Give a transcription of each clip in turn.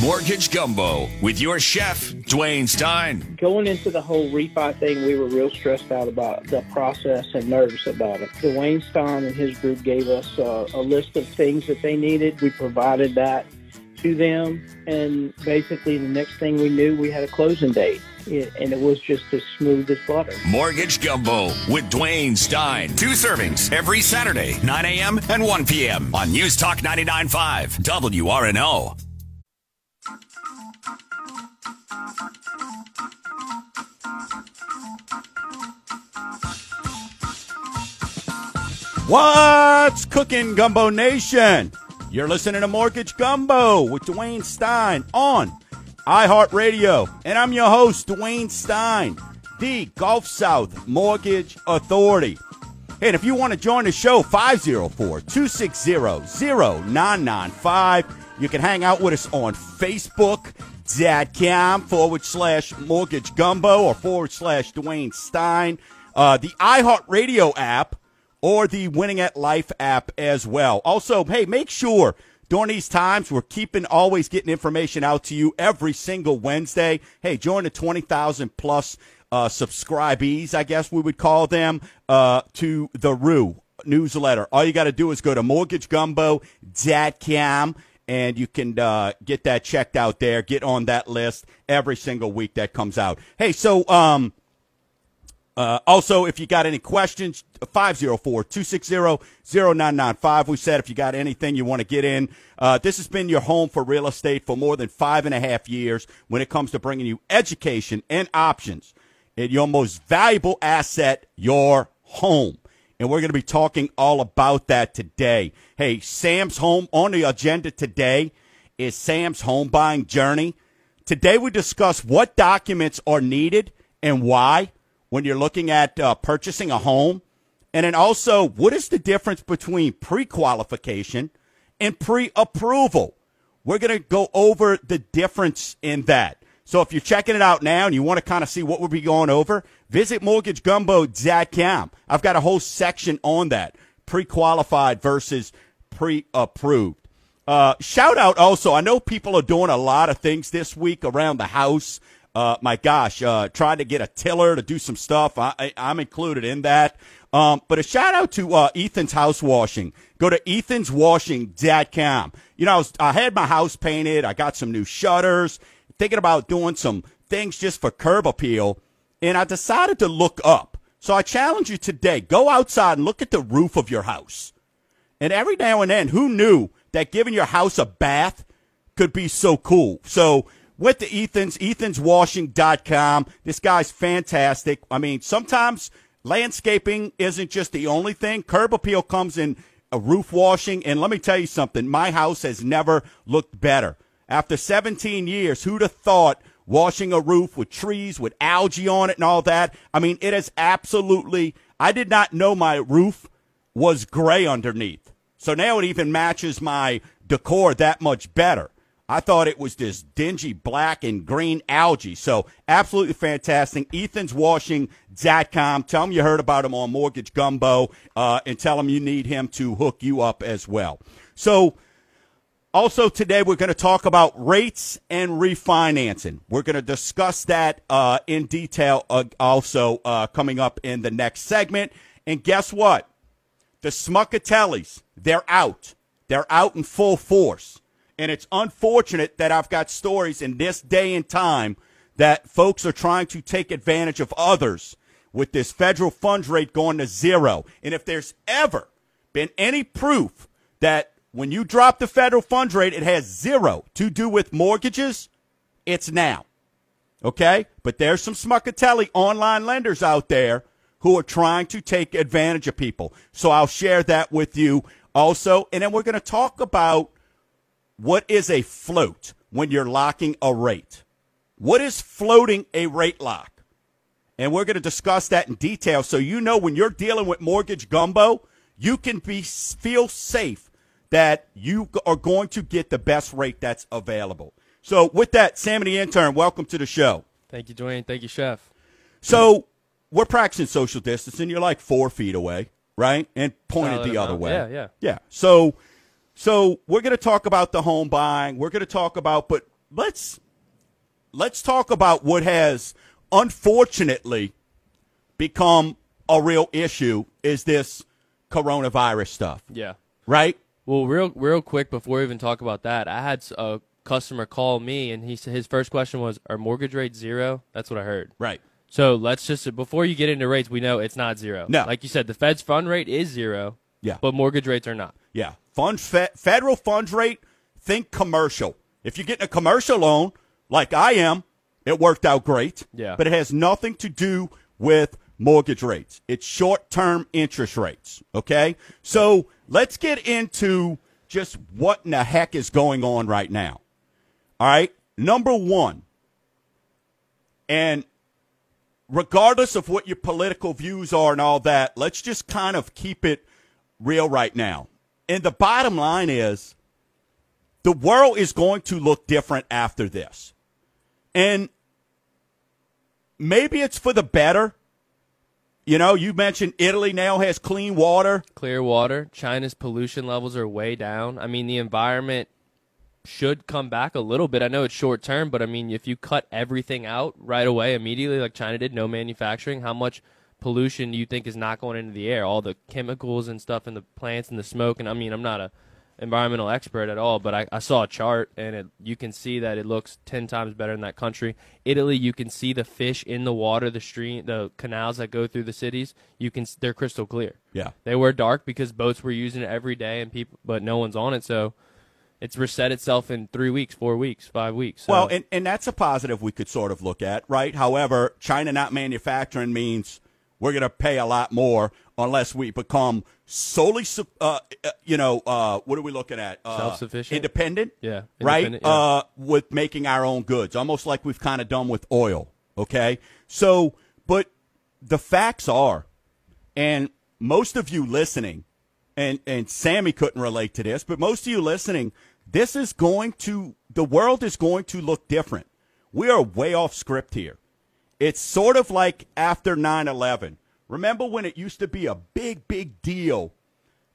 Mortgage Gumbo with your chef, Dwayne Stein. Going into the whole refi thing, we were real stressed out about the process and nervous about it. Dwayne Stein and his group gave us uh, a list of things that they needed. We provided that to them, and basically the next thing we knew, we had a closing date. and it was just as smooth as butter. Mortgage Gumbo with Dwayne Stein. Two servings every Saturday, 9 a.m. and 1 p.m. on News Talk 99.5 WRNO. What's cooking, Gumbo Nation? You're listening to Mortgage Gumbo with Dwayne Stein on iHeartRadio. And I'm your host, Dwayne Stein, the Gulf South Mortgage Authority. And if you want to join the show, 504 260 0995. You can hang out with us on Facebook.com forward slash mortgage gumbo or forward slash Dwayne Stein. Uh, the iHeartRadio app or the Winning at Life app as well. Also, hey, make sure during these times we're keeping always getting information out to you every single Wednesday. Hey, join the 20,000 plus uh, subscribees, I guess we would call them, uh, to the Roux newsletter. All you got to do is go to mortgagegumbo.com and you can uh, get that checked out there. Get on that list every single week that comes out. Hey, so um, uh, also, if you got any questions, 504 260 0995. We said if you got anything you want to get in, uh, this has been your home for real estate for more than five and a half years when it comes to bringing you education and options in your most valuable asset, your home. And we're going to be talking all about that today. Hey, Sam's Home on the agenda today is Sam's home buying journey. Today we discuss what documents are needed and why when you're looking at uh, purchasing a home? And then also, what is the difference between pre qualification and pre approval? We're going to go over the difference in that. So if you're checking it out now and you want to kind of see what we'll be going over, visit mortgagegumbo.com. I've got a whole section on that pre qualified versus pre approved. Uh, shout out also, I know people are doing a lot of things this week around the house. Uh, my gosh, uh, trying to get a tiller to do some stuff. I, am included in that. Um, but a shout out to uh, Ethan's House Washing. Go to ethanswashing.com. You know, I, was, I had my house painted. I got some new shutters. Thinking about doing some things just for curb appeal, and I decided to look up. So I challenge you today: go outside and look at the roof of your house. And every now and then, who knew that giving your house a bath could be so cool? So went to Ethan's, ethanswashing.com. This guy's fantastic. I mean, sometimes landscaping isn't just the only thing. Curb appeal comes in a roof washing. And let me tell you something, my house has never looked better. After 17 years, who'd have thought washing a roof with trees, with algae on it and all that? I mean, it is absolutely, I did not know my roof was gray underneath. So now it even matches my decor that much better. I thought it was this dingy black and green algae. So absolutely fantastic. Ethan'sWashing.com. Tell him you heard about him on Mortgage Gumbo uh, and tell him you need him to hook you up as well. So also today we're going to talk about rates and refinancing. We're going to discuss that uh, in detail uh, also uh, coming up in the next segment. And guess what? The Smuckatellis, they're out. They're out in full force. And it's unfortunate that I've got stories in this day and time that folks are trying to take advantage of others with this federal funds rate going to zero. And if there's ever been any proof that when you drop the federal funds rate, it has zero to do with mortgages, it's now. Okay? But there's some Smuckatelli online lenders out there who are trying to take advantage of people. So I'll share that with you also. And then we're going to talk about what is a float when you're locking a rate? What is floating a rate lock? And we're going to discuss that in detail so you know when you're dealing with mortgage gumbo, you can be feel safe that you are going to get the best rate that's available. So with that, Sammy the intern, welcome to the show. Thank you, Dwayne. Thank you, Chef. So we're practicing social distancing. You're like four feet away, right? And pointed the other way. Yeah, yeah. Yeah. So so we're going to talk about the home buying. We're going to talk about, but let's let's talk about what has unfortunately become a real issue is this coronavirus stuff, Yeah. right? Well, real real quick before we even talk about that, I had a customer call me, and he said his first question was, "Are mortgage rates zero?" That's what I heard. Right. So let's just before you get into rates, we know it's not zero. No. like you said, the Fed's fund rate is zero. Yeah. but mortgage rates are not. Yeah. Fund fe- federal funds rate, think commercial. If you're getting a commercial loan like I am, it worked out great. Yeah. But it has nothing to do with mortgage rates. It's short-term interest rates, okay? So, let's get into just what in the heck is going on right now. All right? Number 1. And regardless of what your political views are and all that, let's just kind of keep it real right now. And the bottom line is the world is going to look different after this. And maybe it's for the better. You know, you mentioned Italy now has clean water. Clear water. China's pollution levels are way down. I mean, the environment should come back a little bit. I know it's short term, but I mean, if you cut everything out right away, immediately, like China did, no manufacturing, how much pollution do you think is not going into the air? All the chemicals and stuff in the plants and the smoke. And I mean, I'm not a environmental expert at all, but I, I saw a chart and it, you can see that it looks 10 times better in that country. Italy, you can see the fish in the water, the stream, the canals that go through the cities. You can, they're crystal clear. Yeah. They were dark because boats were using it every day and people, but no one's on it. So it's reset itself in three weeks, four weeks, five weeks. So, Well, and, and that's a positive we could sort of look at, right? However, China not manufacturing means we're going to pay a lot more unless we become solely, uh, uh, you know, uh, what are we looking at? Uh, Self-sufficient? Independent? Yeah, Right? yeah. Uh, with making our own goods, almost like we've kind of done with oil, okay? So, but the facts are, and most of you listening, and, and Sammy couldn't relate to this, but most of you listening, this is going to, the world is going to look different. We are way off script here. It's sort of like after 9 11. Remember when it used to be a big, big deal,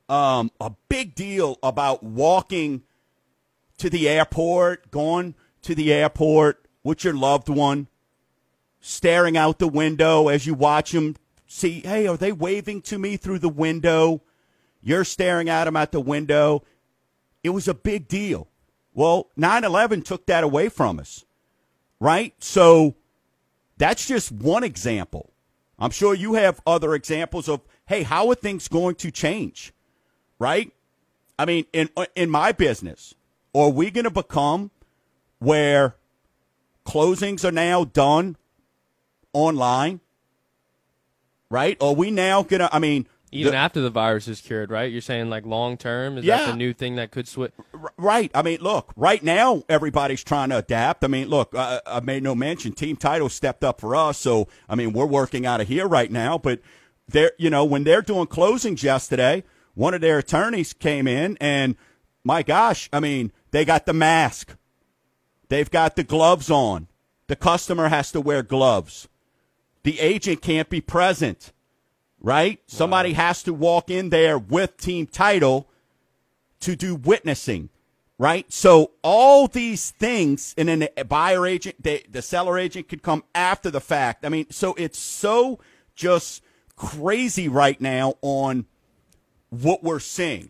um, a big deal about walking to the airport, going to the airport with your loved one, staring out the window as you watch them see, hey, are they waving to me through the window? You're staring at them at the window. It was a big deal. Well, 9 11 took that away from us, right? So that's just one example. I'm sure you have other examples of, hey, how are things going to change, right? I mean, in in my business, are we going to become where closings are now done online, right? Are we now going to? I mean, even the- after the virus is cured, right? You're saying like long term? Is Yeah. that the new thing that could switch? Right. I mean, look, right now, everybody's trying to adapt. I mean, look, I, I made no mention. Team Title stepped up for us. So, I mean, we're working out of here right now. But they're, you know, when they're doing closings yesterday, one of their attorneys came in and my gosh, I mean, they got the mask. They've got the gloves on. The customer has to wear gloves. The agent can't be present, right? Somebody has to walk in there with team title to do witnessing, right? So all these things, and then the buyer agent, the, the seller agent could come after the fact. I mean, so it's so just crazy right now on what we're seeing.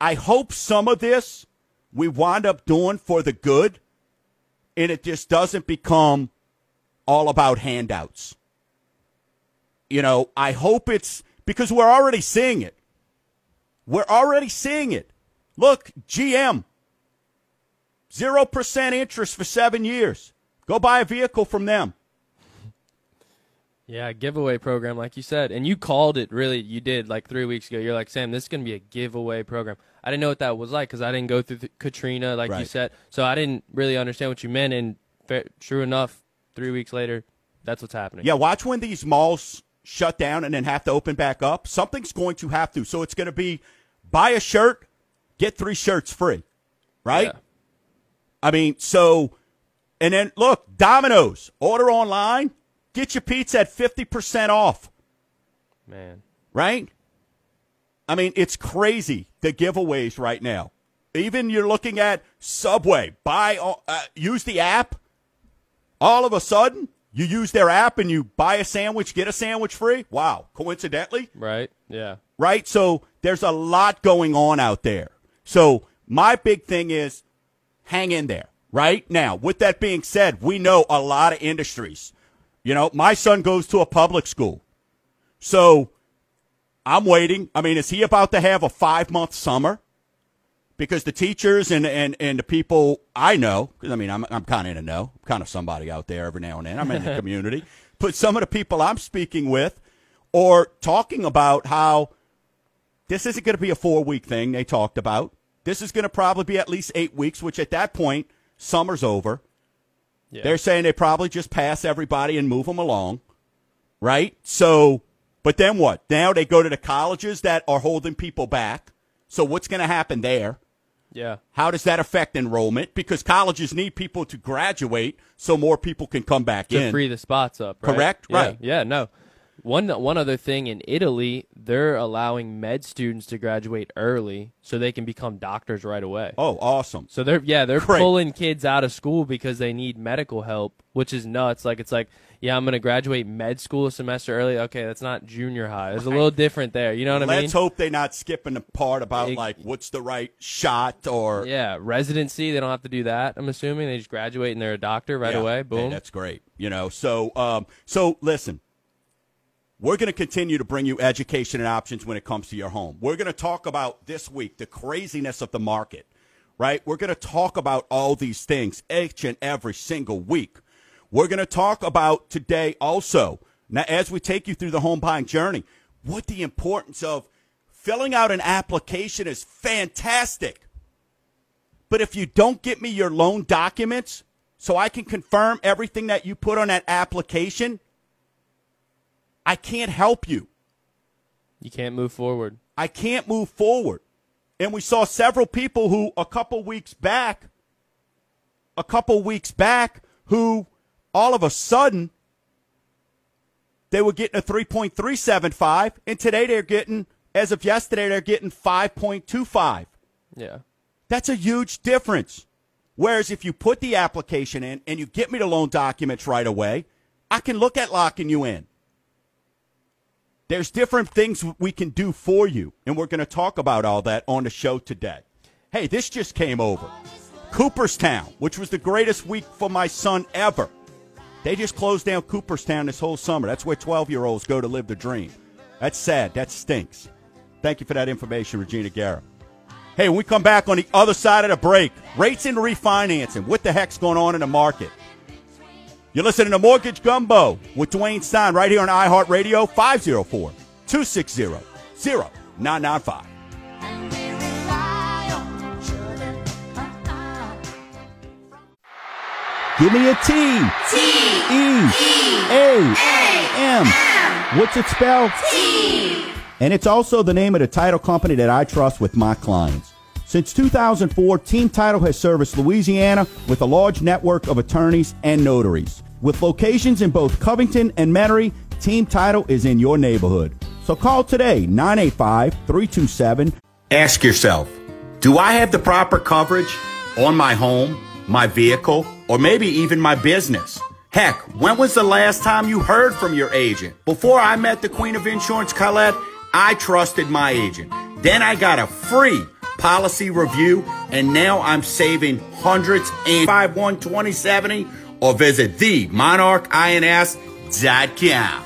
I hope some of this we wind up doing for the good, and it just doesn't become all about handouts. You know, I hope it's because we're already seeing it. We're already seeing it. Look, GM, 0% interest for seven years. Go buy a vehicle from them. Yeah, giveaway program, like you said, and you called it. Really, you did like three weeks ago. You're like, Sam, this is gonna be a giveaway program. I didn't know what that was like because I didn't go through Katrina, like you said, so I didn't really understand what you meant. And true enough, three weeks later, that's what's happening. Yeah, watch when these malls shut down and then have to open back up. Something's going to have to. So it's going to be buy a shirt, get three shirts free, right? Yeah. I mean, so, and then look, Domino's, order online, get your pizza at 50% off, man. right? I mean, it's crazy, the giveaways right now. even you're looking at Subway. Buy, uh, use the app. All of a sudden, you use their app and you buy a sandwich, get a sandwich free. Wow, coincidentally, Right. Yeah. right? So there's a lot going on out there. So my big thing is hang in there, right? Now, with that being said, we know a lot of industries. You know, my son goes to a public school. So I'm waiting. I mean, is he about to have a five month summer? Because the teachers and, and, and the people I know, because I mean, I'm, I'm kind of in a know, I'm kind of somebody out there every now and then. I'm in the community. But some of the people I'm speaking with or talking about how this isn't going to be a four week thing they talked about. This is going to probably be at least eight weeks, which at that point, summer's over. Yeah. They're saying they probably just pass everybody and move them along, right? So, but then what? Now they go to the colleges that are holding people back. So what's going to happen there? Yeah. How does that affect enrollment? Because colleges need people to graduate so more people can come back to in. free the spots up. Right? Correct? Yeah, Right. Yeah. No. One one other thing in Italy, they're allowing med students to graduate early so they can become doctors right away. oh, awesome. So they're yeah they're Great. pulling kids out of school because they need medical help, which is nuts. Like it's like yeah I'm gonna graduate med school a semester early. Okay, that's not junior high. It's a little different there. You know what I mean? Let's hope they're not skipping the part about Ex- like what's the right shot or Yeah, residency. They don't have to do that. I'm assuming they just graduate and they're a doctor right Yeah. away. Hey, Boom. that's great. You know, so um, so listen, we're going to continue to bring you education and options when it comes to your home. We're going to talk about this week the craziness of the market, right? We're going to talk about all these things each and every single week. We're going to talk about today also, now as we take you through the home buying journey, what the importance of filling out an application is fantastic. But if you don't get me your loan documents so I can confirm everything that you put on that application, I can't help you. you can't move forward. I can't move forward. And we saw several people who a couple weeks back, a couple weeks back, who all of a sudden they were getting a 3.375, and today they're getting, as of yesterday, they're getting 5.25. Yeah. That's a huge difference. Whereas if you put the application in and you get me the loan documents right away, I can look at locking you in. There's different things we can do for you, and we're going to talk about all that on the show today. Hey, this just came over. Cooperstown, which was the greatest week for my son ever. They just closed down Cooperstown this whole summer. That's where 12 year olds go to live the dream. That's sad. That stinks. Thank you for that information, Regina Guerra. Hey, when we come back on the other side of the break, rates and refinancing. What the heck's going on in the market? You're listening to Mortgage Gumbo with Dwayne Stein right here on iHeartRadio 504 260 0995. Give me a T. T. E. A. M. What's it spelled? T. And it's also the name of the title company that I trust with my clients. Since 2004, Team Title has serviced Louisiana with a large network of attorneys and notaries. With locations in both Covington and Metairie, Team Title is in your neighborhood. So call today, 985 327 Ask yourself, do I have the proper coverage on my home, my vehicle, or maybe even my business? Heck, when was the last time you heard from your agent? Before I met the Queen of Insurance, Colette, I trusted my agent. Then I got a free policy review, and now I'm saving hundreds and 512070 or visit the themonarchins.com.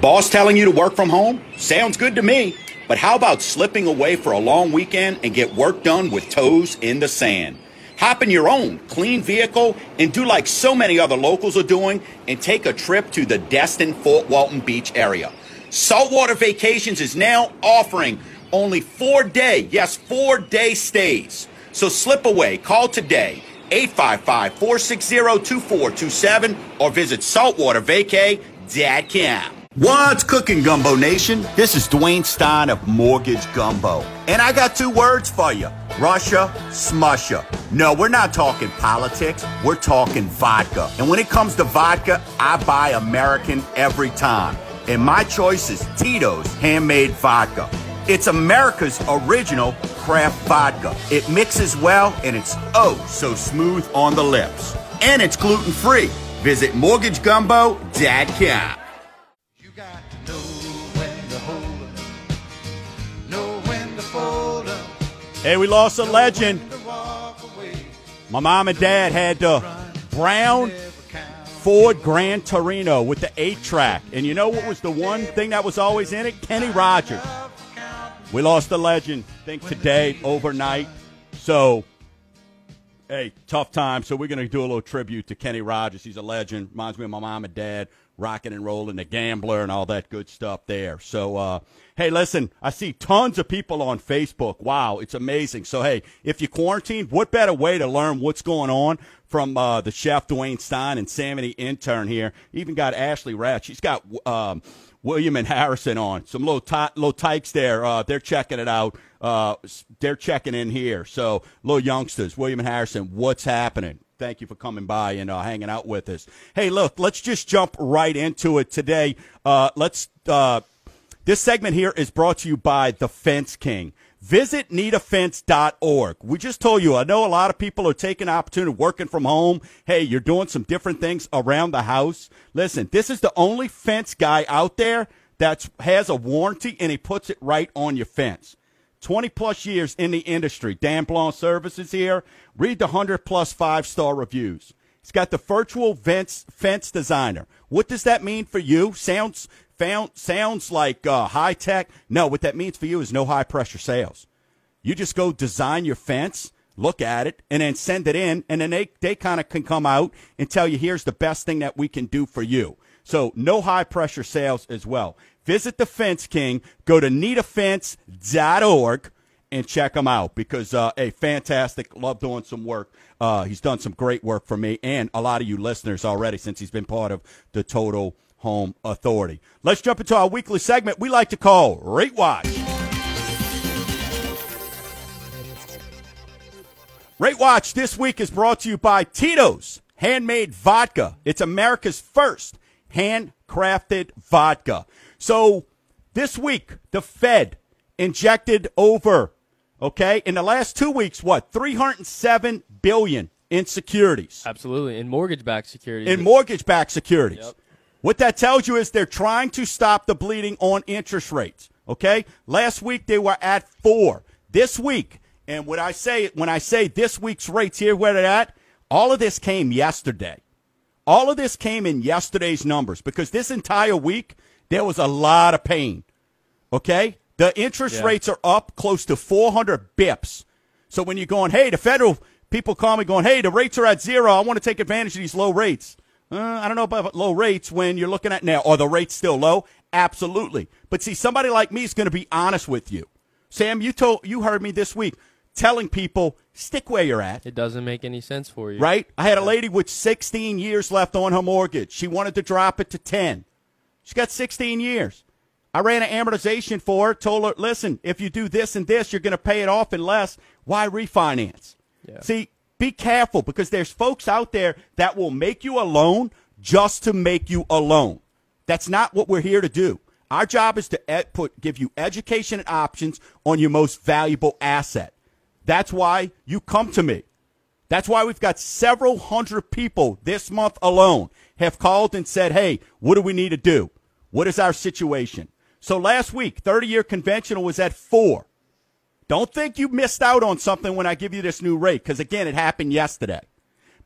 Boss telling you to work from home? Sounds good to me. But how about slipping away for a long weekend and get work done with toes in the sand? Hop in your own clean vehicle and do like so many other locals are doing and take a trip to the Destin Fort Walton Beach area. Saltwater Vacations is now offering only four day, yes, four day stays. So slip away, call today, 855 460 2427, or visit saltwatervacay.com. What's cooking, Gumbo Nation? This is Dwayne Stein of Mortgage Gumbo. And I got two words for you Russia, smusha. No, we're not talking politics, we're talking vodka. And when it comes to vodka, I buy American every time. And my choice is Tito's handmade vodka. It's America's original craft vodka. It mixes well and it's oh so smooth on the lips. And it's gluten free. Visit mortgagegumbo.com. Hey, we lost a legend. My mom and dad had the brown Ford Gran Torino with the eight track. And you know what was the one thing that was always in it? Kenny Rogers. We lost a legend, I think today, overnight. So, hey, tough time. So, we're going to do a little tribute to Kenny Rogers. He's a legend. Reminds me of my mom and dad, rocking and rolling, the gambler, and all that good stuff there. So, uh, hey, listen, I see tons of people on Facebook. Wow, it's amazing. So, hey, if you quarantine, what better way to learn what's going on from uh, the chef Dwayne Stein and Sammy intern here? Even got Ashley Ratch. She's got. Um, William and Harrison on. Some low ty- low tykes there. Uh, they're checking it out. Uh, they're checking in here. So, little youngsters, William and Harrison, what's happening? Thank you for coming by and uh, hanging out with us. Hey, look, let's just jump right into it today. Uh, let's. Uh, this segment here is brought to you by The Fence King. Visit needafence.org. We just told you, I know a lot of people are taking opportunity working from home. Hey, you're doing some different things around the house. Listen, this is the only fence guy out there that has a warranty and he puts it right on your fence. 20 plus years in the industry. Dan Blanc Services here. Read the 100 plus five star reviews. He's got the virtual fence, fence designer. What does that mean for you? Sounds found, sounds like uh, high tech. No, what that means for you is no high pressure sales. You just go design your fence, look at it, and then send it in, and then they, they kind of can come out and tell you here's the best thing that we can do for you. So no high pressure sales as well. Visit the Fence King. Go to needafence.org and check him out because uh, hey, fantastic. Love doing some work. Uh, he's done some great work for me and a lot of you listeners already since he's been part of the Total Home Authority. Let's jump into our weekly segment we like to call Rate Watch. Rate Watch this week is brought to you by Tito's Handmade Vodka. It's America's first handcrafted vodka. So this week, the Fed injected over, okay, in the last two weeks, what, 307 billion in securities, Absolutely. In mortgage backed securities. in mortgage-backed securities. Yep. What that tells you is they're trying to stop the bleeding on interest rates. Okay, last week they were at four. This week, and when I say when I say this week's rates here where they're at, all of this came yesterday. All of this came in yesterday's numbers because this entire week there was a lot of pain. Okay, the interest Yeah. rates are up close to 400 bips. So when you're going, hey, the federal people call me going, hey, the rates are at zero. I want to take advantage of these low rates. Uh, I don't know about low rates when you're looking at now. Are the rates still low? Absolutely. But see, somebody like me is going to be honest with you. Sam, you told you heard me this week telling people stick where you're at. it doesn't make any sense for you. Right? I had a lady with 16 years left on her mortgage. She wanted to drop it to 10. She's got 16 years. I ran an amortization for her, told her, listen, if you do this and this, you're going to pay it off in less. Why refinance? Yeah. See, be careful because there's folks out there that will make you a loan just to make you a loan. That's not what we're here to do. Our job is to ed- put, give you education and options on your most valuable asset. That's why you come to me. That's why we've got several hundred people this month alone have called and said, hey, what do we need to do? What is our situation? So last week, 30 year conventional was at four. Don't think you missed out on something when I give you this new rate, because again, it happened yesterday.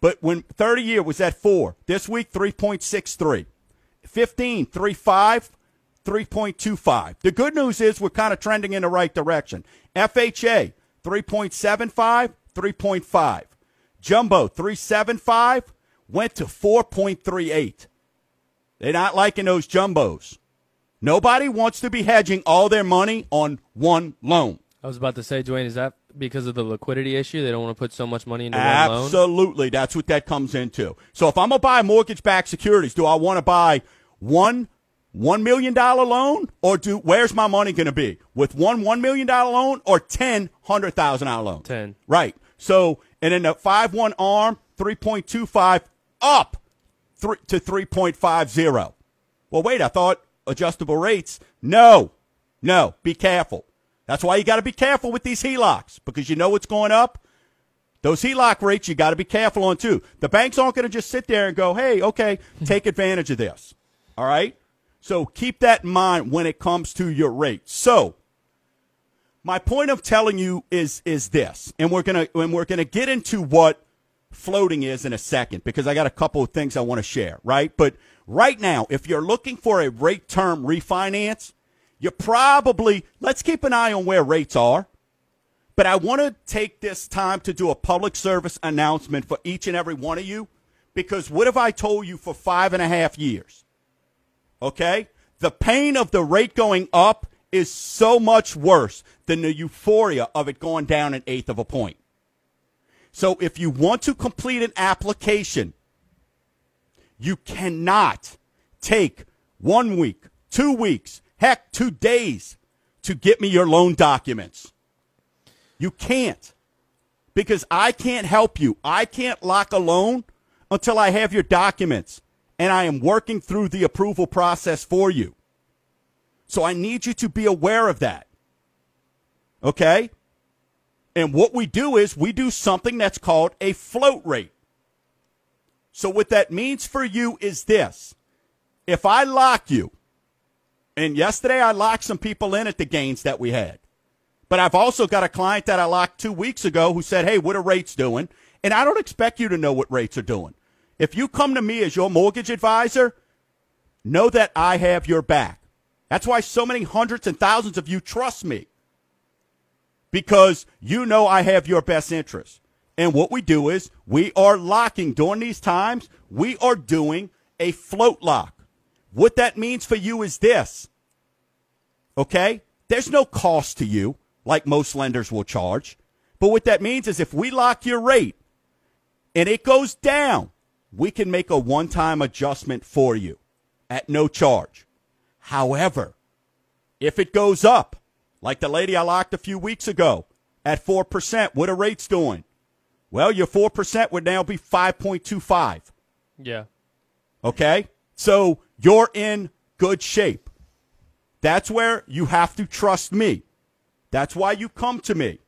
But when 30 year was at four, this week 3.63, 15, 3.5, 3.25. The good news is we're kind of trending in the right direction. FHA 3.75, 3.5. Jumbo 375 went to 4.38. They're not liking those jumbos. Nobody wants to be hedging all their money on one loan. I was about to say, Dwayne, is that because of the liquidity issue? They don't want to put so much money into one loan? Absolutely. That's what that comes into. So if I'm going to buy mortgage backed securities, do I want to buy one $1 million loan or do, where's my money going to be? With one $1 million loan or 10 $100,000 loan? 10. Right. So, and then the 5-1 arm, 3.25 up three, to 3.50. Well, wait, I thought adjustable rates. No, no, be careful. That's why you got to be careful with these HELOCs because you know what's going up. Those HELOC rates you got to be careful on too. The banks aren't going to just sit there and go, "Hey, okay, take advantage of this." All right? So keep that in mind when it comes to your rates. So, my point of telling you is is this, and we're gonna and we're gonna get into what floating is in a second because I got a couple of things I want to share, right? But right now, if you're looking for a rate term refinance, you probably let's keep an eye on where rates are. But I want to take this time to do a public service announcement for each and every one of you because what have I told you for five and a half years? Okay? The pain of the rate going up is so much worse than the euphoria of it going down an eighth of a point. So if you want to complete an application, you cannot take one week, two weeks, heck, two days to get me your loan documents. You can't because I can't help you. I can't lock a loan until I have your documents and I am working through the approval process for you. So I need you to be aware of that. Okay? And what we do is we do something that's called a float rate. So what that means for you is this. If I lock you, and yesterday I locked some people in at the gains that we had. But I've also got a client that I locked two weeks ago who said, Hey, what are rates doing? And I don't expect you to know what rates are doing. If you come to me as your mortgage advisor, know that I have your back. That's why so many hundreds and thousands of you trust me because you know I have your best interest. And what we do is we are locking during these times, we are doing a float lock. What that means for you is this. Okay? There's no cost to you like most lenders will charge. But what that means is if we lock your rate and it goes down, we can make a one time adjustment for you at no charge. However, if it goes up, like the lady I locked a few weeks ago at 4%, what are rates doing? Well, your 4% would now be 5.25. Yeah. Okay? So you're in good shape. That's where you have to trust me. That's why you come to me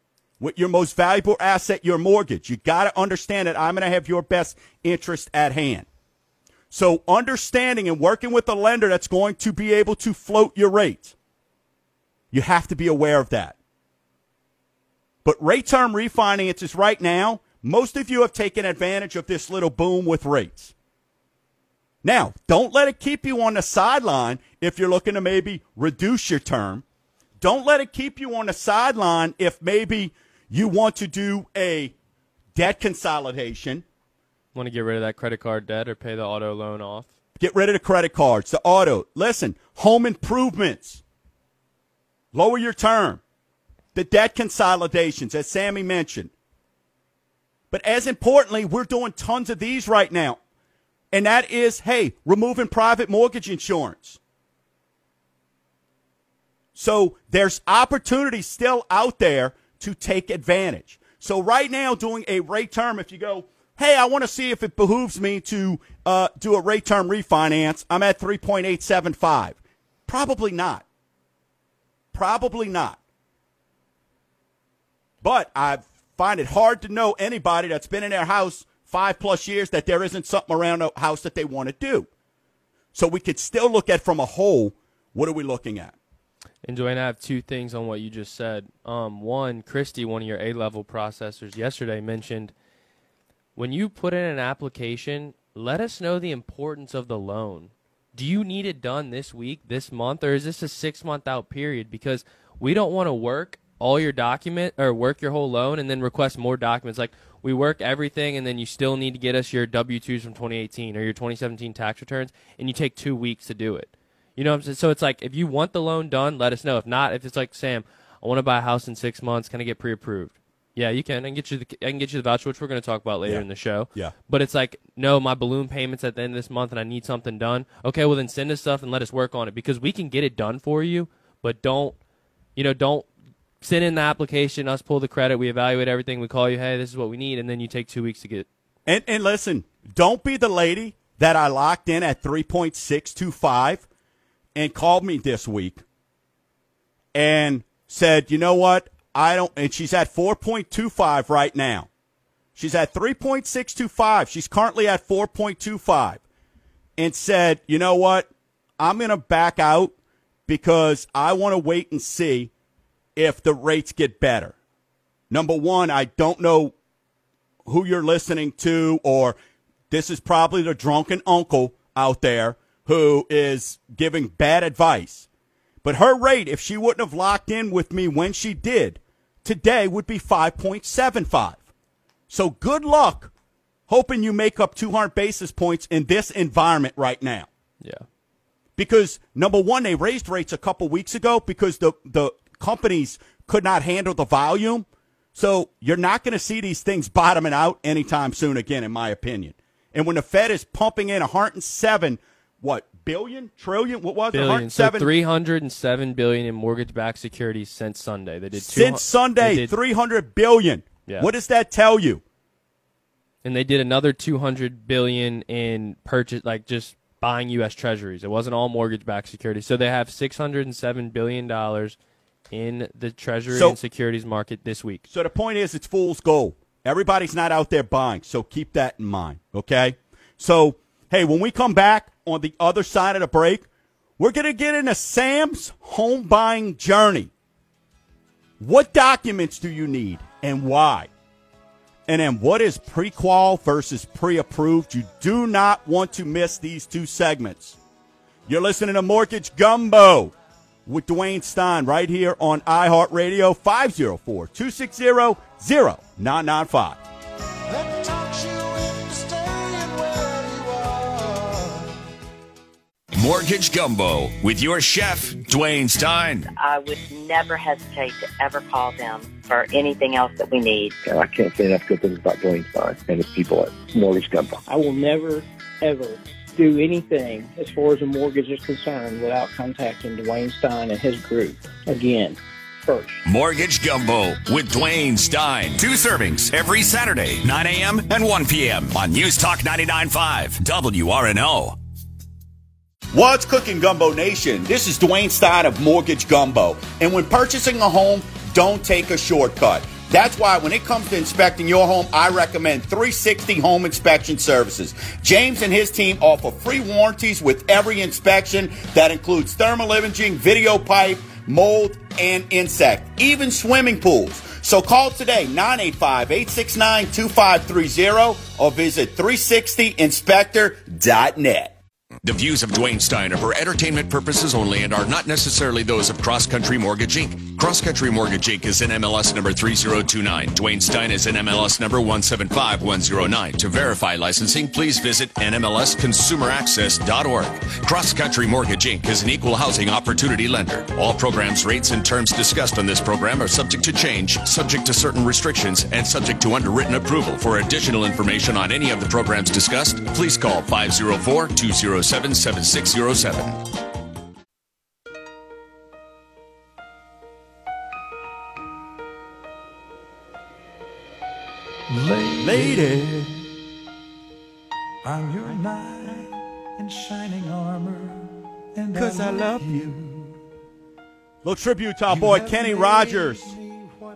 with your most valuable asset, your mortgage. You got to understand that I'm going to have your best interest at hand. So understanding and working with a lender that's going to be able to float your rates, you have to be aware of that. But rate term refinances right now, most of you have taken advantage of this little boom with rates. Now, don't let it keep you on the sideline if you're looking to maybe reduce your term. Don't let it keep you on the sideline if maybe you want to do a debt consolidation. Want to get rid of that credit card debt or pay the auto loan off? Get rid of the credit cards, the auto. Listen, home improvements. Lower your term. The debt consolidations, as Sammy mentioned. But as importantly, we're doing tons of these right now. And that is, hey, removing private mortgage insurance. So there's opportunity still out there to take advantage. So right now, doing a rate term, if you go, hey, I want to see if it behooves me to uh, do a rate term refinance, I'm at 3.875. Probably not. Probably not. But I find it hard to know anybody that's been in their house five plus years that there isn't something around the house that they want to do. So we could still look at from a whole, what are we looking at? And Dwayne, I have two things on what you just said. Um, one, Christy, one of your A level processors yesterday mentioned when you put in an application, let us know the importance of the loan. Do you need it done this week, this month, or is this a six month out period? Because we don't want to work all your document or work your whole loan and then request more documents. Like we work everything and then you still need to get us your W 2s from 2018 or your 2017 tax returns and you take two weeks to do it. You know what I'm saying? So it's like if you want the loan done, let us know. If not, if it's like Sam, I want to buy a house in six months, can I get pre-approved? Yeah, you can. I can get you the I can get you the voucher, which we're going to talk about later Yeah. in the show. Yeah. But it's like, no, my balloon payments at the end of this month, and I need something done. Okay, well then send us stuff and let us work on it because we can get it done for you. But don't, you know, don't send in the application. Us pull the credit. We evaluate everything. We call you. Hey, this is what we need, and then you take two weeks to get. And and listen, don't be the lady that I locked in at 3.625 and called me this week. And said, you know what? I don't, and she's at 4.25 right now. She's at 3.625. She's currently at 4.25 and said, you know what? I'm going to back out because I want to wait and see if the rates get better. Number one, I don't know who you're listening to, or this is probably the drunken uncle out there who is giving bad advice. But her rate, if she wouldn't have locked in with me when she did, today would be 5.75. So good luck hoping you make up 200 basis points in this environment right now. Yeah. Because number one, they raised rates a couple weeks ago because the, the companies could not handle the volume. So you're not going to see these things bottoming out anytime soon again, in my opinion. And when the Fed is pumping in 107, what billion, trillion, what was it? Billion. So 307 billion in mortgage-backed securities since Sunday. They did since Sunday, did- 300 billion. Yeah. What does that tell you? and they did another 200 billion in purchase like just buying US treasuries. It wasn't all mortgage-backed securities. So they have 607 billion dollars in the treasury So- and securities market this week. So the point is, it's fool's gold. Everybody's not out there buying, so keep that in mind. Okay. So hey, when we come back on the other side of the break, we're going to get into Sam's home buying journey. What documents do you need and why? And then what is pre qual versus pre approved? You do not want to miss these two segments. You're listening to Mortgage Gumbo with Dwayne Stein right here on iHeartRadio 504 260 0995. Mortgage Gumbo with your chef, Dwayne Stein. I would never hesitate to ever call them for anything else that we need. And I can't say enough good things about Dwayne Stein and his people at Mortgage Gumbo. I will never, ever do anything as far as a mortgage is concerned without contacting Dwayne Stein and his group. Again, first. Mortgage Gumbo with Dwayne Stein. Two servings every Saturday, 9 a.m. and 1 p.m. on News Talk 99.5 WRNO. What's cooking, Gumbo Nation? This is Dwayne Stein of Mortgage Gumbo. And when purchasing a home, don't take a shortcut. That's why when it comes to inspecting your home, I recommend 360 Home Inspection Services. James and his team offer free warranties with every inspection that includes thermal imaging, video pipe, mold, and insect, even swimming pools. So call today 985-869-2530 or visit 360inspector.net. The views of Dwayne Stein are for entertainment purposes only and are not necessarily those of Cross Country Mortgage Inc. Cross Country Mortgage Inc. is NMLS number 3029. Dwayne Stein is NMLS number 175109. To verify licensing, please visit NMLSConsumerAccess.org. Cross Country Mortgage Inc. is an equal housing opportunity lender. All programs, rates, and terms discussed on this program are subject to change, subject to certain restrictions, and subject to underwritten approval. For additional information on any of the programs discussed, please call 504 207 7607. Lady. I'm your knight in shining armor, and 'Cause I love you. Little tribute to our boy Kenny Rogers.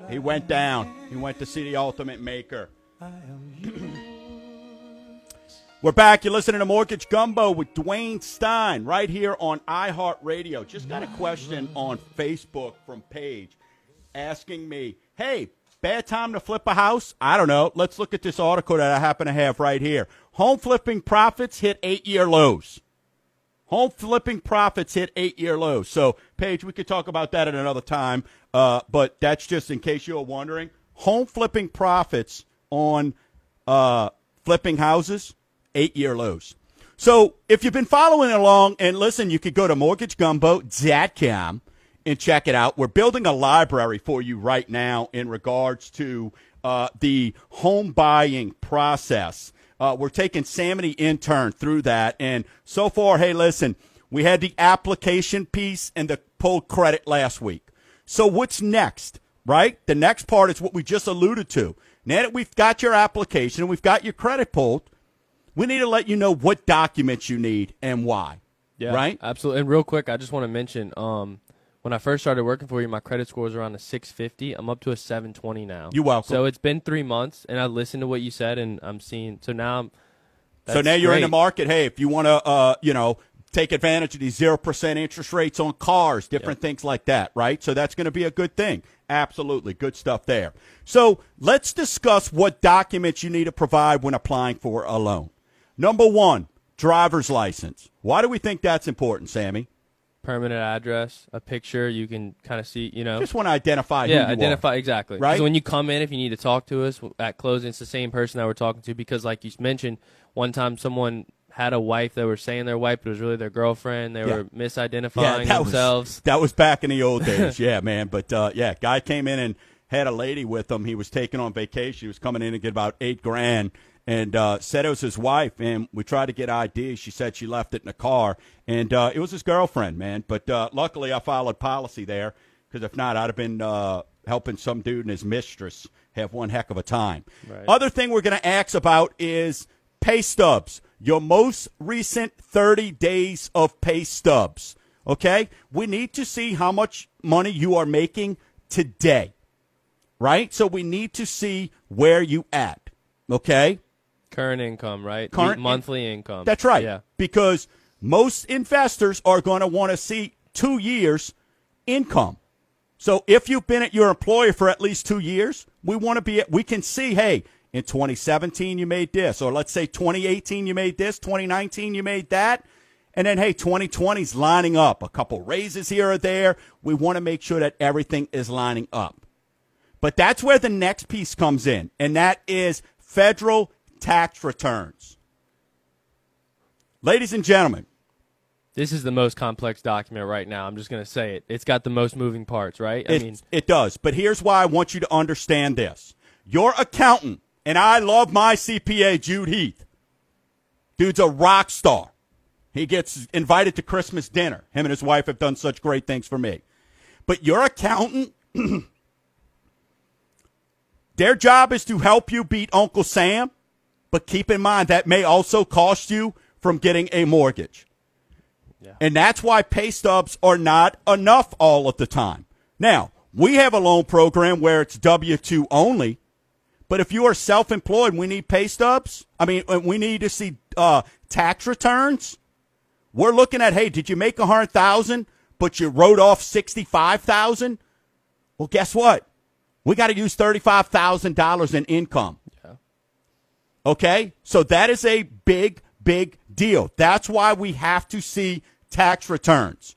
He went down. He went to see the Ultimate Maker. We're back. You're listening to Mortgage Gumbo with Dwayne Stein right here on iHeartRadio. Just got a question on Facebook from Paige asking me, hey, bad time to flip a house? I don't know. Let's look at this article that I happen to have right here. Home flipping profits hit eight year lows. Home flipping profits hit eight year lows. So, Paige, we could talk about that at another time, uh, but that's just in case you were wondering. Home flipping profits on uh, flipping houses, eight year lows. So, if you've been following along, and listen, you could go to mortgagegumbo.com and check it out. We're building a library for you right now in regards to uh, the home buying process. Uh, we're taking Sammy intern through that, and so far, hey, listen, we had the application piece and the pulled credit last week. So what's next? Right, the next part is what we just alluded to. Now that we've got your application and we've got your credit pulled, we need to let you know what documents you need and why. Yeah, Right? Absolutely. And real quick, I just want to mention um, when I first started working for you, my credit score was around a 650. I'm up to a 720 now. You're welcome. So it's been three months, and I listened to what you said, and I'm seeing. So now, I'm, so now you're in the market. Hey, if you want to, uh, you know, take advantage of these zero percent interest rates on cars, different things like that, right? So that's going to be a good thing. Absolutely, good stuff there. So let's discuss what documents you need to provide when applying for a loan. Number one, driver's license. Why do we think that's important, Sammy? Permanent address, a picture. You can kind of see, you know. Just want to identify. yeah, identify are. exactly. Right? So when you come in, if you need to talk to us at closing, it's the same person that we're talking to because, like you mentioned, one time someone had a wife that were saying their wife, but it was really their girlfriend. They Yeah. were misidentifying that themselves. Was, that was back in the old days. yeah, man. But uh, yeah, guy came in and had a lady with him. He was taking on vacation. He was coming in to get about eight grand. And uh, said it was his wife, and we tried to get ID. She said she left it in the car, and uh, it was his girlfriend, man. But uh, luckily, I followed policy there, because if not, I'd have been uh, helping some dude and his mistress have one heck of a time. Right. Other thing we're going to ask about is pay stubs. Your most recent 30 days of pay stubs. Okay? We need to see how much money you are making today. Right? So we need to see where you at. Okay? Current income, right? Current- monthly income. That's right. Yeah. Because most investors are going to want to see two years income. So if you've been at your employer for at least two years, we want to be, we can see, hey, in 2017 you made this, or let's say 2018 you made this, 2019 you made that. And then, hey, 2020's lining up. A couple raises here or there. We want to make sure that everything is lining up. But that's where the next piece comes in, and that is federal tax returns. Ladies and gentlemen, This is the most complex document right now. I'm just going to say it. It's got the most moving parts, right? I it, mean, it does. But here's why I want you to understand this. Your accountant, and I love my CPA, Jude Heath. Dude's a rock star. He gets invited to Christmas dinner. Him and his wife have done such great things for me. But your accountant, their job is to help you beat Uncle Sam, but keep in mind that may also cost you from getting a mortgage. And that's why pay stubs are not enough all of the time. Now, we have a loan program where it's W 2 only, but if you are self employed, we need pay stubs. I mean, uh, we need to see uh, tax returns. We're looking at, hey, did you make a 100000 but you wrote off 65000 Well, guess what? We got to use $35,000 in income. Okay? So that is a big, big deal. That's why we have to see tax returns.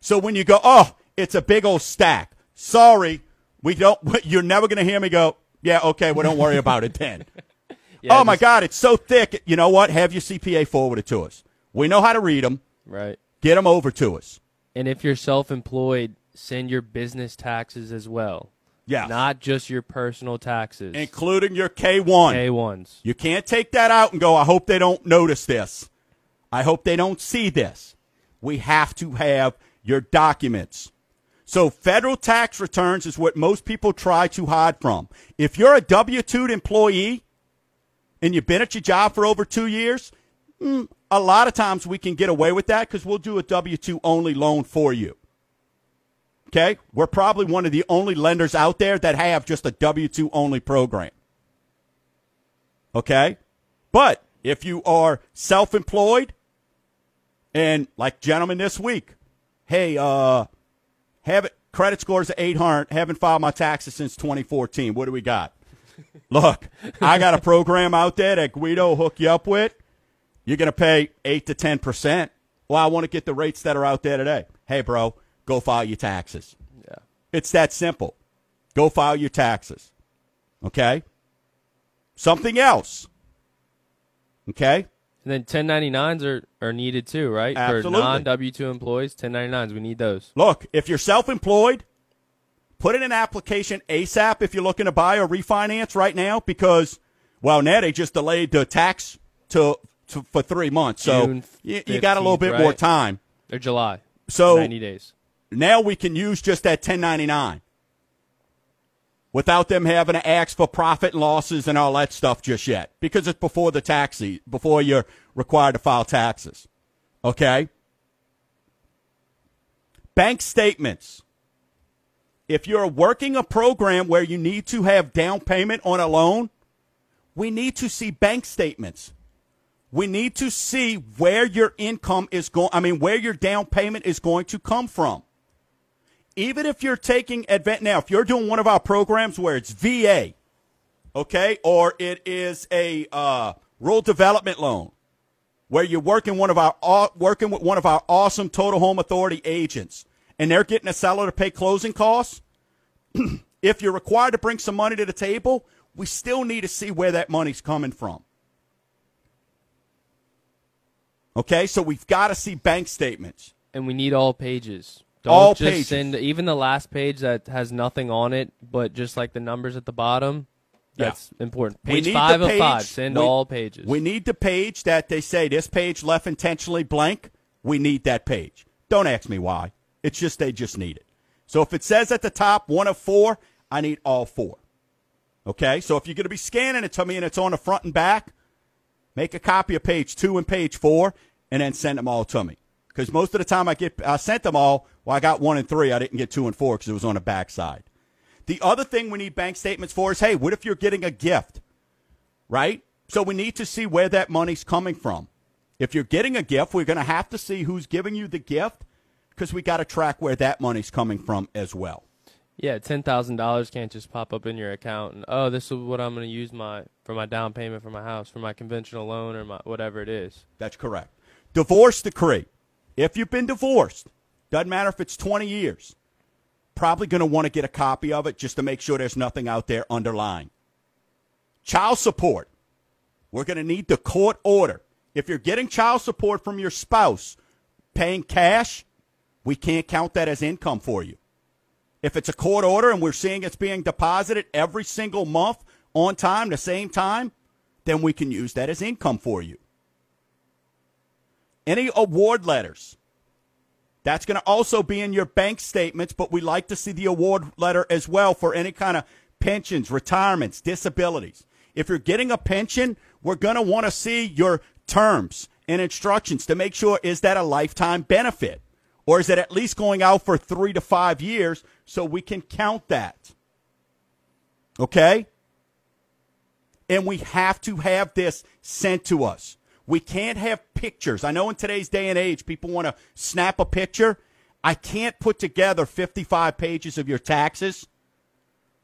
So when you go, oh, it's a big old stack. Sorry, we don't. You're never going to hear me go. Yeah, okay. Well, don't worry about it then. yeah, oh my God, it's so thick. You know what? Have your CPA forward it to us. We know how to read them. Right. Get them over to us. And if you're self-employed, send your business taxes as well. Yeah. Not just your personal taxes. including your K1. K1s. You can't take that out and go, I hope they don't notice this. I hope they don't see this. We have to have your documents. So federal tax returns is what most people try to hide from. If you're a W-2 employee and you've been at your job for over two years, mm, a lot of times we can get away with that because we'll do a W-2 only loan for you. Okay? We're probably one of the only lenders out there that have just a W 2 only program. Okay? But if you are self employed, and like gentlemen this week, hey, uh, have it, credit scores at 800, haven't filed my taxes since 2014. What do we got? Look, I got a program out there that Guido will hook you up with. You're going to pay 8 to 10%. Well, I want to get the rates that are out there today. Hey, bro, go file your taxes. Yeah. It's that simple. Go file your taxes. Okay? Something else. Okay? And then 1099s are, are needed too, right? Absolutely. For non W 2 employees, 1099s, we need those. Look, if you're self employed, put in an application ASAP if you're looking to buy or refinance right now because, well, now they just delayed the tax to, to for three months. So June you, you got a little 15th, bit more right? time. Or July. So 90 days. Now we can use just that 1099 without them having to ask for profit and losses and all that stuff just yet because it's before the tax before you're required to file taxes. Okay? Bank statements. If you're working a program where you need to have down payment on a loan, we need to see bank statements. We need to see where your income is going, I mean, where your down payment is going to come from. Even if you're taking advantage, now, if you're doing one of our programs where it's VA, okay, or it is a uh, rural development loan, where you're working one of our aw- working with one of our awesome total home authority agents, and they're getting a seller to pay closing costs. if you're required to bring some money to the table, we still need to see where that money's coming from. Okay, so we've got to see bank statements. and we need all pages. Don't All just pages. send even the last page that has nothing on it, but just like the numbers at the bottom. Yeah. That's important. We Page five the of five. Send we- all pages. We need the page that they say this page left intentionally blank. We need that page. Don't ask me why. It's just they just need it. So if it says at the top one of four, I need all four. Okay? So if you're going to be scanning it to me and it's on the front and back, make a copy of page two and page four and then send them all to me. Because most of the time I get I sent them all. Well, I got one and three. I didn't get two and four because it was on the back side. The other thing we need bank statements for is, hey, what if you're getting a gift? right? So we need to see where that money's coming from. If you're getting a gift, we're going to have to see who's giving you the gift because we got to track where that money's coming from as well. yeah, ten thousand dollars can't just pop up in your account and oh, this is what I'm going to use my for my down payment for my house, for my conventional loan or my whatever it is. That's correct. Divorce decree. If you've been divorced, doesn't matter if it's 20 years, probably going to want to get a copy of it just to make sure there's nothing out there underlying. Child support. We're going to need the court order. If you're getting child support from your spouse paying cash, we can't count that as income for you. If it's a court order and we're seeing it's being deposited every single month on time, the same time, then we can use that as income for you. Any award letters. That's going to also be in your bank statements, but we like to see the award letter as well for any kind of pensions, retirements, disabilities. If you're getting a pension, we're going to want to see your terms and instructions to make sure is that a lifetime benefit or is it at least going out for 3 to 5 years so we can count that. Okay? and we have to have this sent to us. We can't have pictures. I know in today's day and age, people want to snap a picture. I can't put together 55 pages of your taxes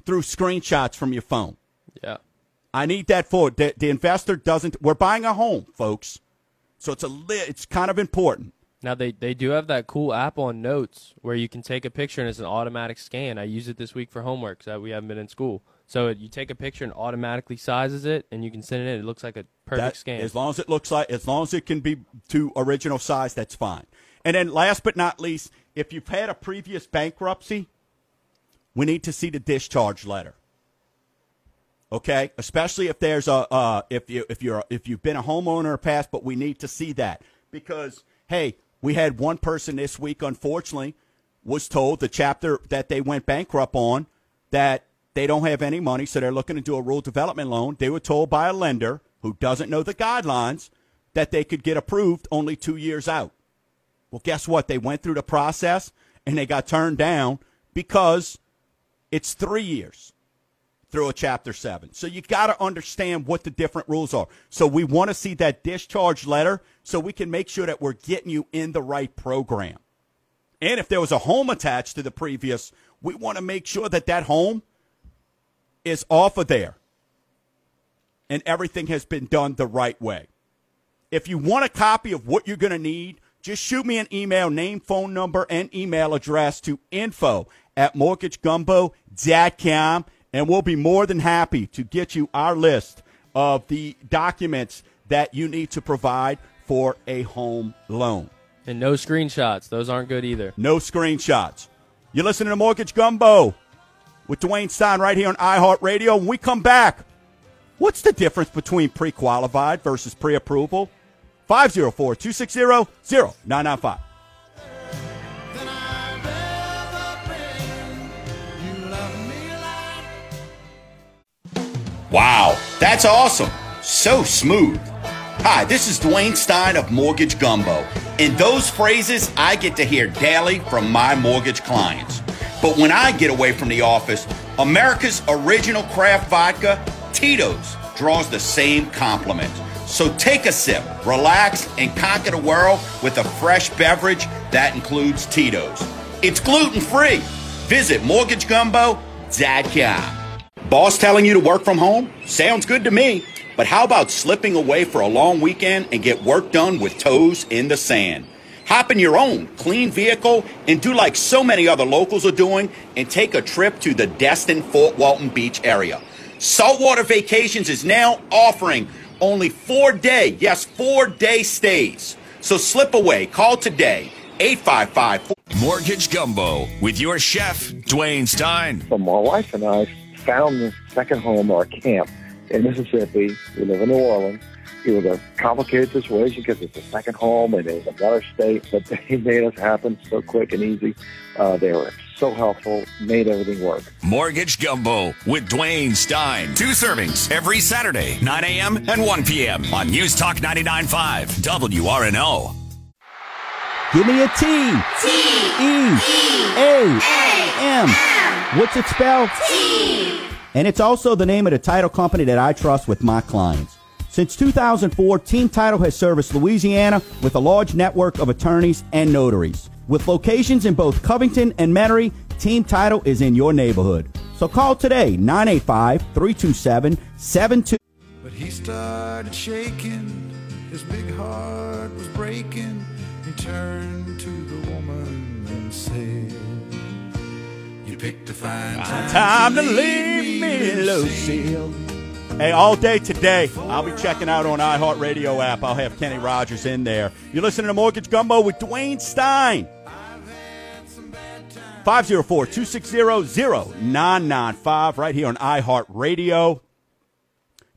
through screenshots from your phone. Yeah. I need that for the, the investor doesn't. We're buying a home, folks, so it's a it's kind of important. Now they, they do have that cool app on Notes where you can take a picture and it's an automatic scan. I use it this week for homework so we haven't been in school. So it, you take a picture and automatically sizes it, and you can send it in. It looks like a perfect That- scan. As long as it looks like, as long as it can be to original size, that's fine. And then last but not least, if you've had a previous bankruptcy, we need to see the discharge letter. Okay, especially if there's a uh, if you if you're if you've been a homeowner in the past, but we need to see that because hey, we had one person this week, unfortunately, was told the chapter that they went bankrupt on that they don't have any money, so they're looking to do a rural development loan. They were told by a lender who doesn't know the guidelines that they could get approved only two years out. Well, guess what? They went through the process and they got turned down because it's three years through a chapter seven. So you got to understand what the different rules are. So we want to see that discharge letter so we can make sure that we're getting you in the right program. And if there was a home attached to the previous, we want to make sure that that home is off of there and everything has been done the right way. If you want a copy of what you're going to need, just shoot me an email, name, phone number, and email address to info at mortgagegumbo.com, and we'll be more than happy to get you our list of the documents that you need to provide for a home loan. and no screenshots. Those aren't good either. No screenshots. You're listening to Mortgage Gumbo with Dwayne Stein right here on iHeartRadio. When we come back, what's the difference between pre qualified versus pre approval? 504 260 0995. than I've ever been. You love me like Wow, that's awesome. So smooth. Hi, this is Dwayne Stein of Mortgage Gumbo, And those phrases I get to hear daily from my mortgage clients. But when I get away from the office, America's original craft vodka, Tito's, draws the same compliments. So take a sip, relax, and conquer the world with a fresh beverage that includes Tito's. It's gluten free. Visit mortgagegumbo.com. Boss telling you to work from home? Sounds good to me. But how about slipping away for a long weekend and get work done with toes in the sand? Hop in your own clean vehicle and do like so many other locals are doing and take a trip to the Destin Fort Walton Beach area. Saltwater Vacations is now offering only four day, yes, four day stays. So slip away. Call today. 855 Mortgage Gumbo with your chef, Dwayne Stein. So my wife and I found this second home or camp in Mississippi. We live in New Orleans. It was a complicated situation because it's a second home and it was another state, but they made us happen so quick and easy. Uh, they were so helpful, made everything work. Mortgage Gumbo with Dwayne Stein. Two servings every Saturday, 9 a.m. and 1 p.m. on News Talk 99.5 WRNO. Give me a T. T. E. A. M. What's it spelled? T. And it's also the name of the title company that I trust with my clients. Since 2004, Team Title has serviced Louisiana with a large network of attorneys and notaries. With locations in both Covington and Metairie, Team Title is in your neighborhood. So call today 985 327 72. But he started shaking, his big heart was breaking. He turned to the woman and said, You picked a fine time, Time to leave me, Lucille. Hey, all day today, I'll be checking out on iHeartRadio app. I'll have Kenny Rogers in there. You're listening to Mortgage Gumbo with Dwayne Stein. 504-260-0995 right here on iHeartRadio.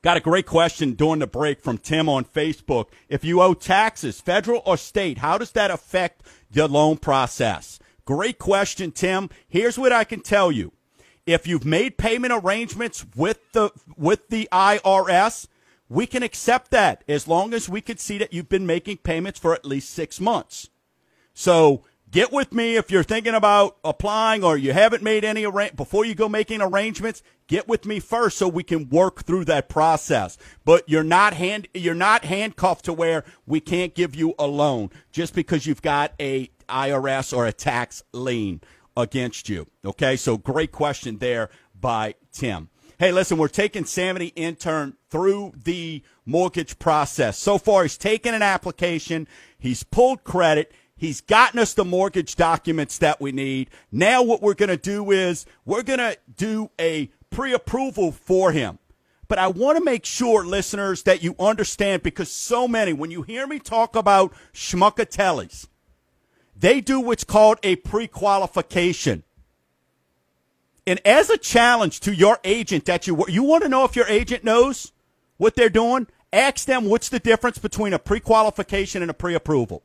Got a great question during the break from Tim on Facebook. If you owe taxes, federal or state, how does that affect the loan process? Great question, Tim. Here's what I can tell you. If you've made payment arrangements with the with the IRS, we can accept that as long as we can see that you've been making payments for at least 6 months. So, get with me if you're thinking about applying or you haven't made any arra- before you go making arrangements get with me first so we can work through that process but you're not hand you're not handcuffed to where we can't give you a loan just because you've got a IRS or a tax lien against you okay so great question there by Tim Hey, listen, we're taking Sammy intern through the mortgage process. So far, he's taken an application, he's pulled credit, He's gotten us the mortgage documents that we need. Now what we're going to do is we're going to do a pre-approval for him. But I want to make sure, listeners, that you understand because so many, when you hear me talk about schmuckatellis, they do what's called a pre-qualification. And as a challenge to your agent that you you want to know if your agent knows what they're doing, ask them what's the difference between a pre-qualification and a pre-approval.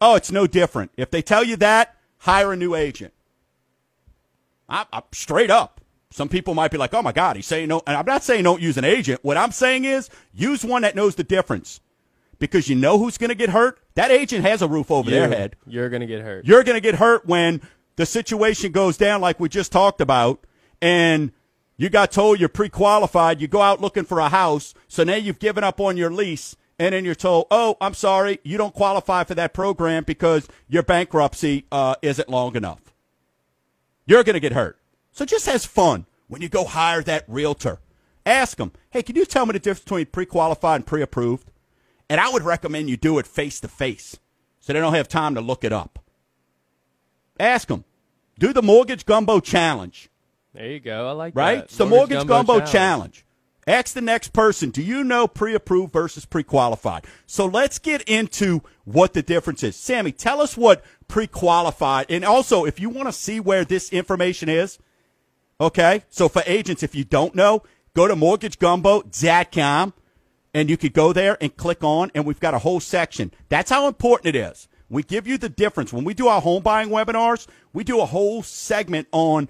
Oh, it's no different. If they tell you that, hire a new agent. I, I, straight up. Some people might be like, "Oh my God, he's saying no." And I'm not saying don't use an agent. What I'm saying is use one that knows the difference, because you know who's going to get hurt. That agent has a roof over their head. You're gonna get hurt. You're going to get hurt when the situation goes down, like we just talked about, and you got told you're pre-qualified. You go out looking for a house, so now you've given up on your lease, and then you're told, "Oh, I'm sorry, you don't qualify for that program because your bankruptcy uh, isn't long enough." You're going to get hurt. So just has fun when you go hire that realtor. Ask them, "Hey, can you tell me the difference between pre-qualified and pre-approved?" And I would recommend you do it face to face, so they don't have time to look it up. Ask them. Do the mortgage gumbo challenge, There you go. I like right? that. It's the mortgage, gumbo, challenge. Ask the next person, do you know pre-approved versus pre-qualified? So let's get into what the difference is. Sammy, tell us what pre-qualified, and also if you want to see where this information is, okay? So for agents, if you don't know, go to mortgagegumbo.com and you could go there and click on, and we've got a whole section. That's how important it is. We give you the difference. When we do our home buying webinars, we do a whole segment on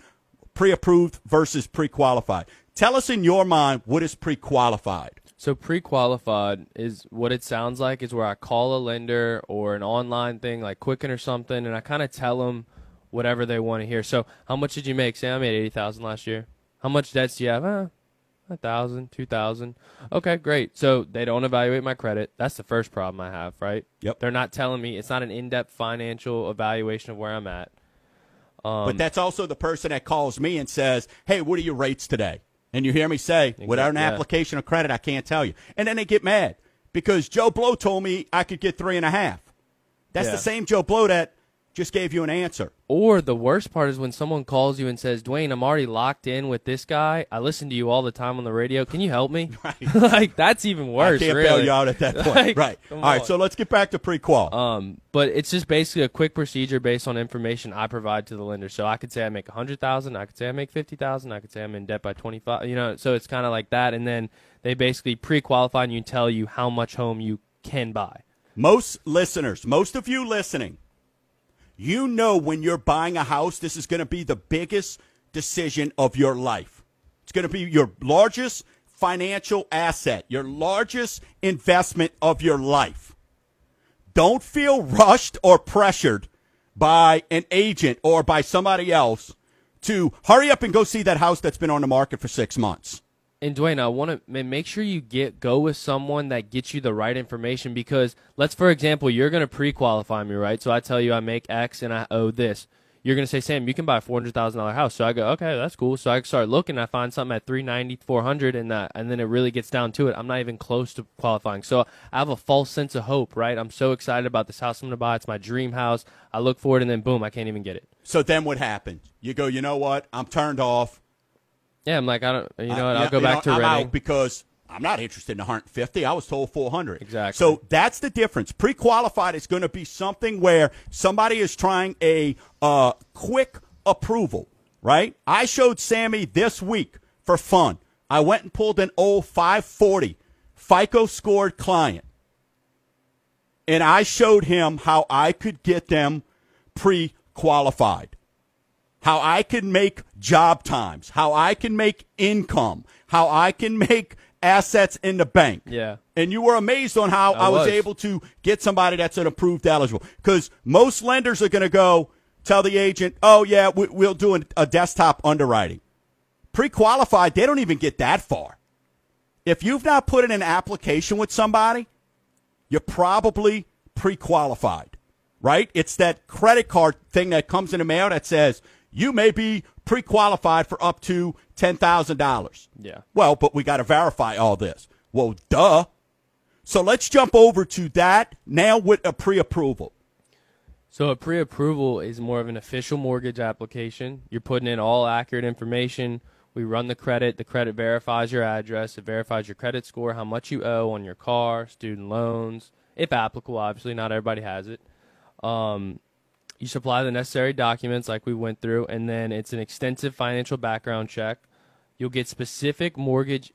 pre approved versus pre qualified. Tell us in your mind what is pre qualified. So pre-qualified is what it sounds like is where I call a lender or an online thing like Quicken or something, and I kind of tell them whatever they want to hear. So how much did you make? Say I made eighty thousand last year. How much debts do you have? Uh, a thousand, two thousand. Okay, great. So they don't evaluate my credit. That's the first problem I have, right? Yep. They're not telling me. It's not an in-depth financial evaluation of where I'm at. Um, but that's also the person that calls me and says, "Hey, what are your rates today?" And you hear me say, "Without an yeah. application of credit, I can't tell you." And then they get mad because Joe Blow told me I could get three and a half. That's Yeah. the same Joe Blow that just gave you an answer. Or the worst part is when someone calls you and says, Dwayne, I'm already locked in with this guy. I listen to you all the time on the radio. Can you help me? Right. like, that's even worse. I can't really. bail you out at that point. Like, right. All right. on. So let's get back to pre-qual. Um, but it's just basically a quick procedure based on information I provide to the lender. So I could say I make a hundred thousand, I could say I make fifty thousand, I could say I'm in debt by twenty five. You know, so it's kind of like that, and then they basically pre-qualify and you tell you how much home you can buy. most listeners, most of you listening, you know when you're buying a house, this is going to be the biggest decision of your life. It's going to be your largest financial asset, your largest investment of your life. Don't feel rushed or pressured by an agent or by somebody else to hurry up and go see that house that's been on the market for six months. And Dwayne, I want to make sure you get go with someone that gets you the right information because let's, for example, you're going to pre-qualify me, right? So I tell you I make X and I owe this. You're going to say, Sam, you can buy a four hundred thousand dollar house. So I go, okay, that's cool. So I start looking, I find something at three ninety, four hundred, and that, and then it really gets down to it. I'm not even close to qualifying. So I have a false sense of hope, right? I'm so excited about this house I'm going to buy. It's my dream house. I look for it, and then boom, I can't even get it. So then what happens? You go, you know what? I'm turned off. Yeah, I'm like, I don't, you know what? I'll yeah, go back know, to Reading. because I'm not interested in 150. I was told 400. Exactly. So that's the difference. Pre-qualified is going to be something where somebody is trying a uh, quick approval, right? I showed Sammy this week for fun. I went and pulled an old 540 FICO scored client, and I showed him how I could get them pre-qualified how I can make job times, how I can make income, how I can make assets in the bank. Yeah. And you were amazed on how I, I was. was. able to get somebody that's an approved eligible. Because most lenders are going to go tell the agent, oh, yeah, we, we'll do an, a desktop underwriting. Pre qualified, they don't even get that far. If you've not put in an application with somebody, you're probably pre qualified, right? It's that credit card thing that comes in the mail that says you may be pre qualified for up to $10,000. Yeah. Well, but we got to verify all this. Well, duh. So let's jump over to that now with a pre approval. So a pre-approval is more of an official mortgage application. You're putting in all accurate information. We run the credit. The credit verifies your address. It verifies your credit score, how much you owe on your car, student loans, if applicable. Obviously, not everybody has it. Um, you supply the necessary documents like we went through, and then it's an extensive financial background check. You'll get specific mortgage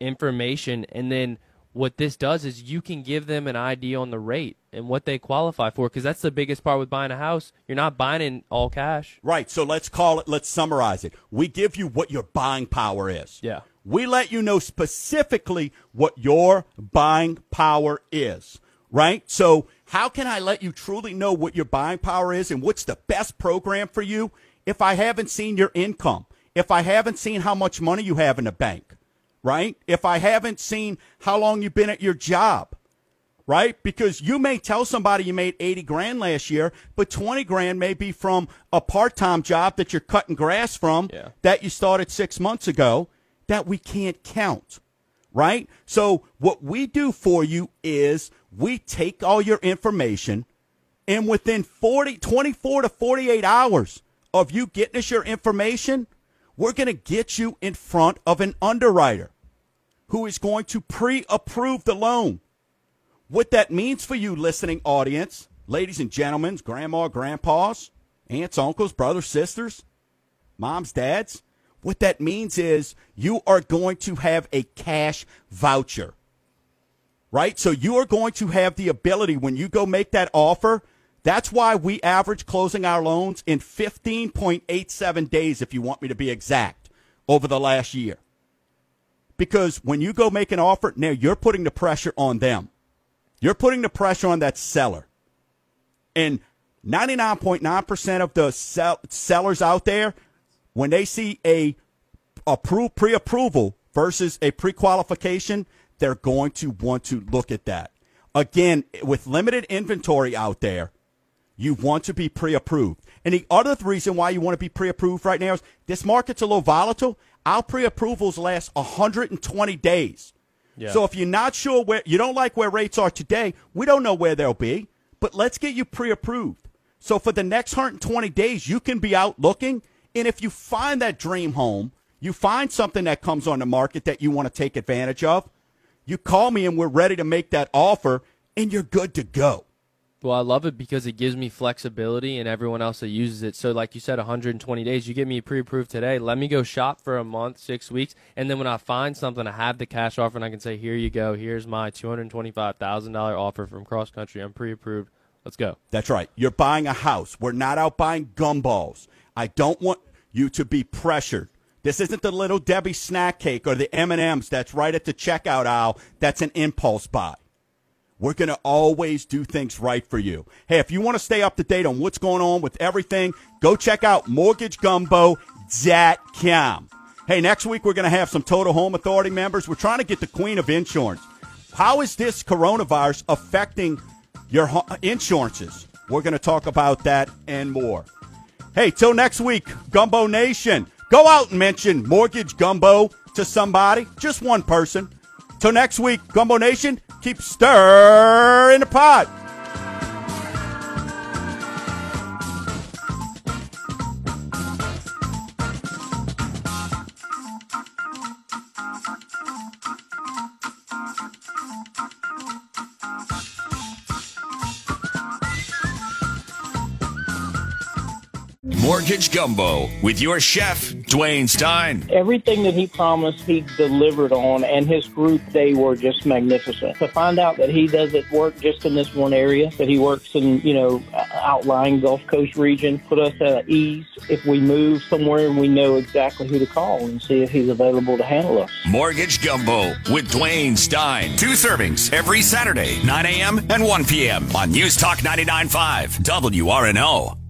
information, and then what this does is you can give them an idea on the rate and what they qualify for because that's the biggest part with buying a house. You're not buying in all cash. Right. So let's call it, let's summarize it. We give you what your buying power is. Yeah. We let you know specifically what your buying power is, right? So, how can I let you truly know what your buying power is and what's the best program for you if I haven't seen your income? If I haven't seen how much money you have in the bank, right? If I haven't seen how long you've been at your job, right? Because you may tell somebody you made 80 grand last year, but 20 grand may be from a part-time job that you're cutting grass from Yeah. that you started 6 months ago that we can't count. Right? So what we do for you is we take all your information and within 40 24 to 48 hours of you getting us your information, we're going to get you in front of an underwriter who is going to pre-approve the loan. What that means for you, listening audience, ladies and gentlemen, grandma, grandpas, aunts, uncles, brothers, sisters, moms, dads, what that means is you are going to have a cash voucher. Right? So you are going to have the ability when you go make that offer. That's why we average closing our loans in 15.87 days, if you want me to be exact, over the last year because when you go make an offer, now you're putting the pressure on them. You're putting the pressure on that seller. And 99.9% of the sell- sellers out there, when they see a appro- pre-approval versus a pre-qualification, they're going to want to look at that. Again, with limited inventory out there, you want to be pre-approved. And the other reason why you want to be pre-approved right now is this market's a little volatile. Our pre-approvals last 120 days. Yeah. So if you're not sure where you don't like where rates are today, we don't know where they'll be, but let's get you pre-approved. So for the next 120 days, you can be out looking, and if you find that dream home, you find something that comes on the market that you want to take advantage of, you call me and we're ready to make that offer, and you're good to go. Well, I love it because it gives me flexibility and everyone else that uses it. So, like you said, 120 days. You get me pre approved today. Let me go shop for a month, six weeks. And then when I find something, I have the cash offer and I can say, here you go. Here's my $225,000 offer from cross country. I'm pre approved. Let's go. That's right. You're buying a house. We're not out buying gumballs. I don't want you to be pressured. This isn't the little Debbie snack cake or the M&Ms that's right at the checkout aisle. That's an impulse buy. We're going to always do things right for you. Hey, if you want to stay up to date on what's going on with everything, go check out mortgagegumbo.com. Hey, next week we're going to have some Total Home Authority members. We're trying to get the queen of insurance. How is this coronavirus affecting your insurances? We're going to talk about that and more. Hey, till next week, Gumbo Nation, go out and mention Mortgage Gumbo to somebody, just one person. Till next week, Gumbo Nation, keep stirring the pot. Mortgage Gumbo with your chef, Dwayne Stein. Everything that he promised, he delivered on, and his group, they were just magnificent. To find out that he doesn't work just in this one area, that he works in, you know, outlying Gulf Coast region, put us at ease. If we move somewhere, and we know exactly who to call and see if he's available to handle us. Mortgage Gumbo with Dwayne Stein. Two servings every Saturday, 9 a.m. and 1 p.m. on News Talk 99.5 WRNO.